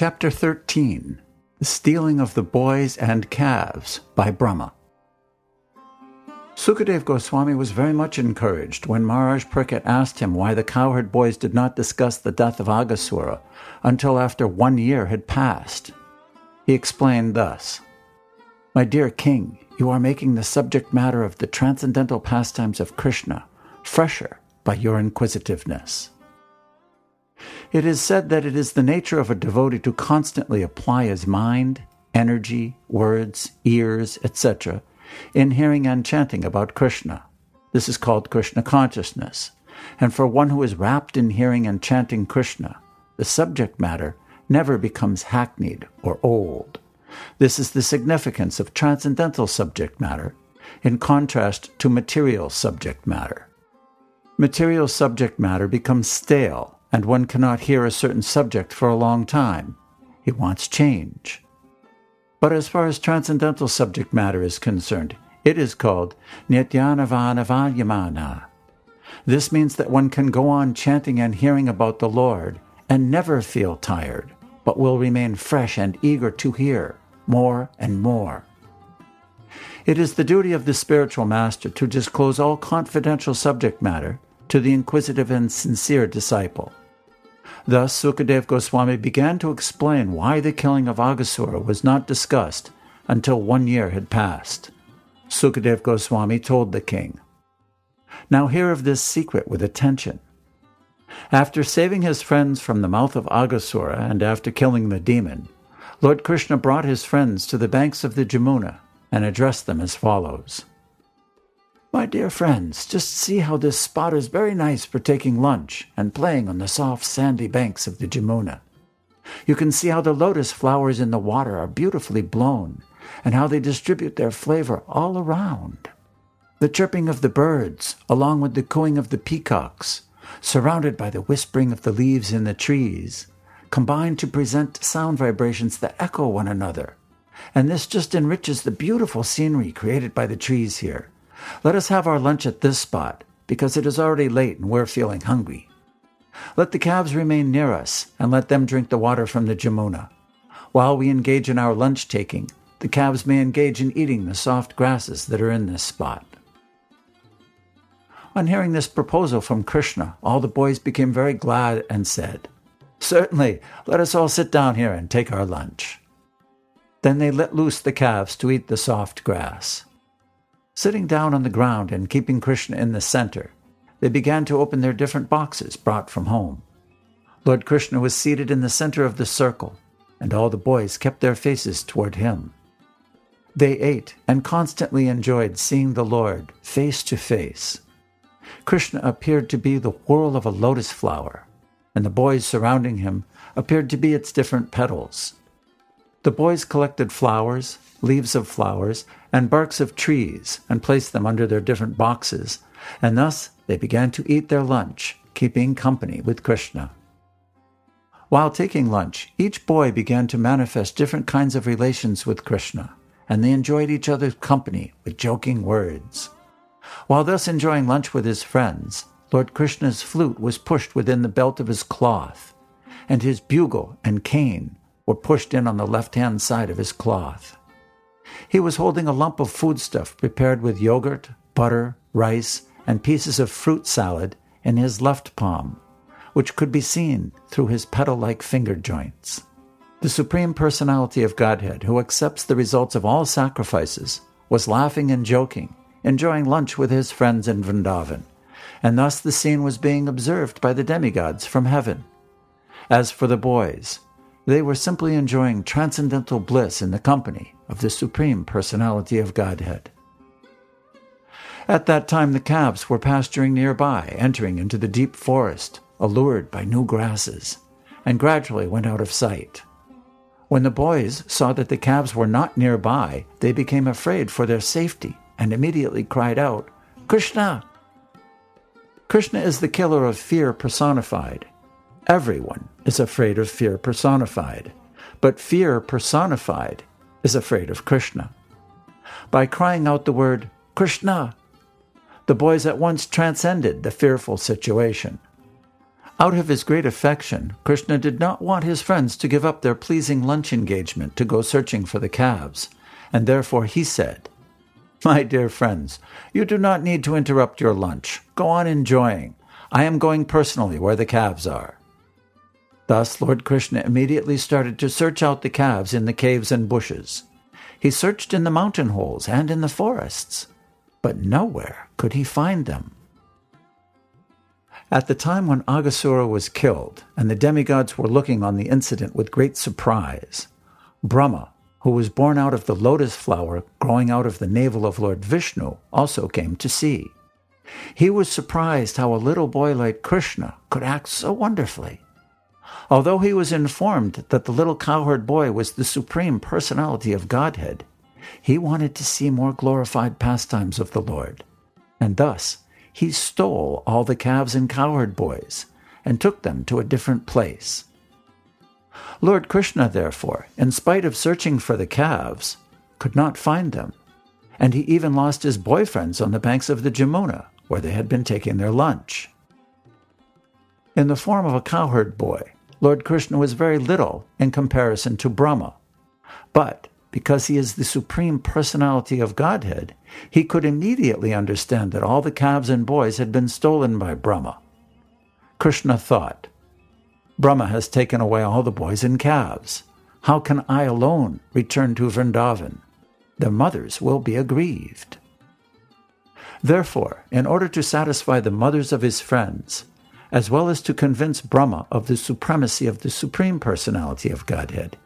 Chapter 13 The Stealing of the Boys and Calves by Brahma. Sukadev Goswami was very much encouraged when Maharaj Parikshit asked him why the cowherd boys did not discuss the death of Aghasura until after one year had passed. He explained thus My dear king, you are making the subject matter of the transcendental pastimes of Krishna fresher by your inquisitiveness. It is said that it is the nature of a devotee to constantly apply his mind, energy, words, ears, etc., in hearing and chanting about Krishna. This is called Krishna consciousness. And for one who is wrapped in hearing and chanting Krishna, the subject matter never becomes hackneyed or old. This is the significance of transcendental subject matter in contrast to material subject matter. Material subject matter becomes stale and one cannot hear a certain subject for a long time. He wants change. But as far as transcendental subject matter is concerned, it is called Nityanavana This means that one can go on chanting and hearing about the Lord and never feel tired, but will remain fresh and eager to hear more and more. It is the duty of the spiritual master to disclose all confidential subject matter to the inquisitive and sincere disciple. Thus, Sukadev Goswami began to explain why the killing of Aghasura was not discussed until one year had passed. Sukadev Goswami told the king, Now hear of this secret with attention. After saving his friends from the mouth of Aghasura and after killing the demon, Lord Krishna brought his friends to the banks of the Jamuna and addressed them as follows my dear friends, just see how this spot is very nice for taking lunch and playing on the soft sandy banks of the Jamuna. You can see how the lotus flowers in the water are beautifully blown and how they distribute their flavor all around. The chirping of the birds, along with the cooing of the peacocks, surrounded by the whispering of the leaves in the trees, combine to present sound vibrations that echo one another. And this just enriches the beautiful scenery created by the trees here let us have our lunch at this spot, because it is already late and we're feeling hungry. Let the calves remain near us, and let them drink the water from the Jamuna. While we engage in our lunch taking, the calves may engage in eating the soft grasses that are in this spot. On hearing this proposal from Krishna, all the boys became very glad and said, Certainly, let us all sit down here and take our lunch. Then they let loose the calves to eat the soft grass. Sitting down on the ground and keeping Krishna in the center, they began to open their different boxes brought from home. Lord Krishna was seated in the center of the circle, and all the boys kept their faces toward him. They ate and constantly enjoyed seeing the Lord face to face. Krishna appeared to be the whorl of a lotus flower, and the boys surrounding him appeared to be its different petals. The boys collected flowers, leaves of flowers, and barks of trees and placed them under their different boxes, and thus they began to eat their lunch, keeping company with Krishna. While taking lunch, each boy began to manifest different kinds of relations with Krishna, and they enjoyed each other's company with joking words. While thus enjoying lunch with his friends, Lord Krishna's flute was pushed within the belt of his cloth, and his bugle and cane were pushed in on the left hand side of his cloth. He was holding a lump of foodstuff prepared with yogurt, butter, rice, and pieces of fruit salad in his left palm, which could be seen through his petal like finger joints. The Supreme Personality of Godhead, who accepts the results of all sacrifices, was laughing and joking, enjoying lunch with his friends in Vrindavan, and thus the scene was being observed by the demigods from heaven. As for the boys, they were simply enjoying transcendental bliss in the company of the Supreme Personality of Godhead. At that time, the calves were pasturing nearby, entering into the deep forest, allured by new grasses, and gradually went out of sight. When the boys saw that the calves were not nearby, they became afraid for their safety and immediately cried out, Krishna! Krishna is the killer of fear personified. Everyone is afraid of fear personified, but fear personified is afraid of Krishna. By crying out the word Krishna, the boys at once transcended the fearful situation. Out of his great affection, Krishna did not want his friends to give up their pleasing lunch engagement to go searching for the calves, and therefore he said, My dear friends, you do not need to interrupt your lunch. Go on enjoying. I am going personally where the calves are. Thus, Lord Krishna immediately started to search out the calves in the caves and bushes. He searched in the mountain holes and in the forests, but nowhere could he find them. At the time when Aghasura was killed and the demigods were looking on the incident with great surprise, Brahma, who was born out of the lotus flower growing out of the navel of Lord Vishnu, also came to see. He was surprised how a little boy like Krishna could act so wonderfully. Although he was informed that the little cowherd boy was the supreme personality of Godhead, he wanted to see more glorified pastimes of the Lord, and thus he stole all the calves and cowherd boys and took them to a different place. Lord Krishna, therefore, in spite of searching for the calves, could not find them, and he even lost his boyfriends on the banks of the Jamuna, where they had been taking their lunch. In the form of a cowherd boy, Lord Krishna was very little in comparison to Brahma, but because he is the supreme personality of Godhead, he could immediately understand that all the calves and boys had been stolen by Brahma. Krishna thought, Brahma has taken away all the boys and calves. How can I alone return to Vrindavan? Their mothers will be aggrieved. Therefore, in order to satisfy the mothers of his friends, as well as to convince Brahma of the supremacy of the Supreme Personality of Godhead,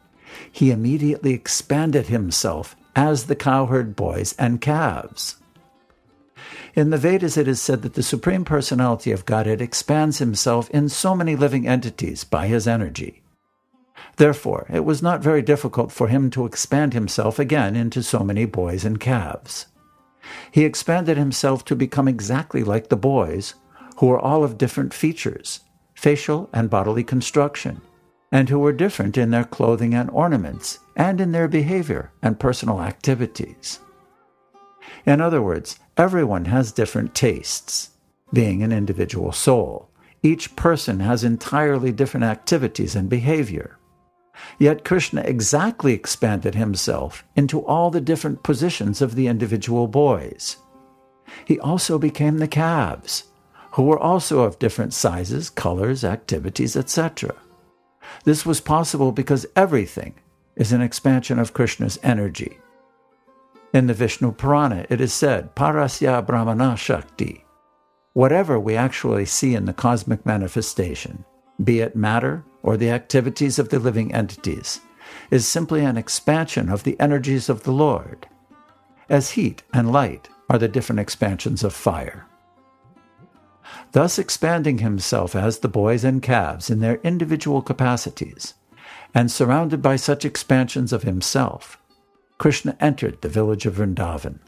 he immediately expanded himself as the cowherd boys and calves. In the Vedas, it is said that the Supreme Personality of Godhead expands himself in so many living entities by his energy. Therefore, it was not very difficult for him to expand himself again into so many boys and calves. He expanded himself to become exactly like the boys, who were all of different features, facial and bodily construction, and who were different in their clothing and ornaments, and in their behavior and personal activities. In other words, everyone has different tastes. Being an individual soul, each person has entirely different activities and behavior. Yet Krishna exactly expanded himself into all the different positions of the individual boys. He also became the calves, who were also of different sizes, colors, activities, etc. This was possible because everything is an expansion of Krishna's energy. In the Vishnu Purana, it is said, Parasya Brahmana Shakti. Whatever we actually see in the cosmic manifestation, be it matter or the activities of the living entities, is simply an expansion of the energies of the Lord, as heat and light are the different expansions of fire thus expanding himself as the boys and calves in their individual capacities, and surrounded by such expansions of himself, Krishna entered the village of Vrindavan.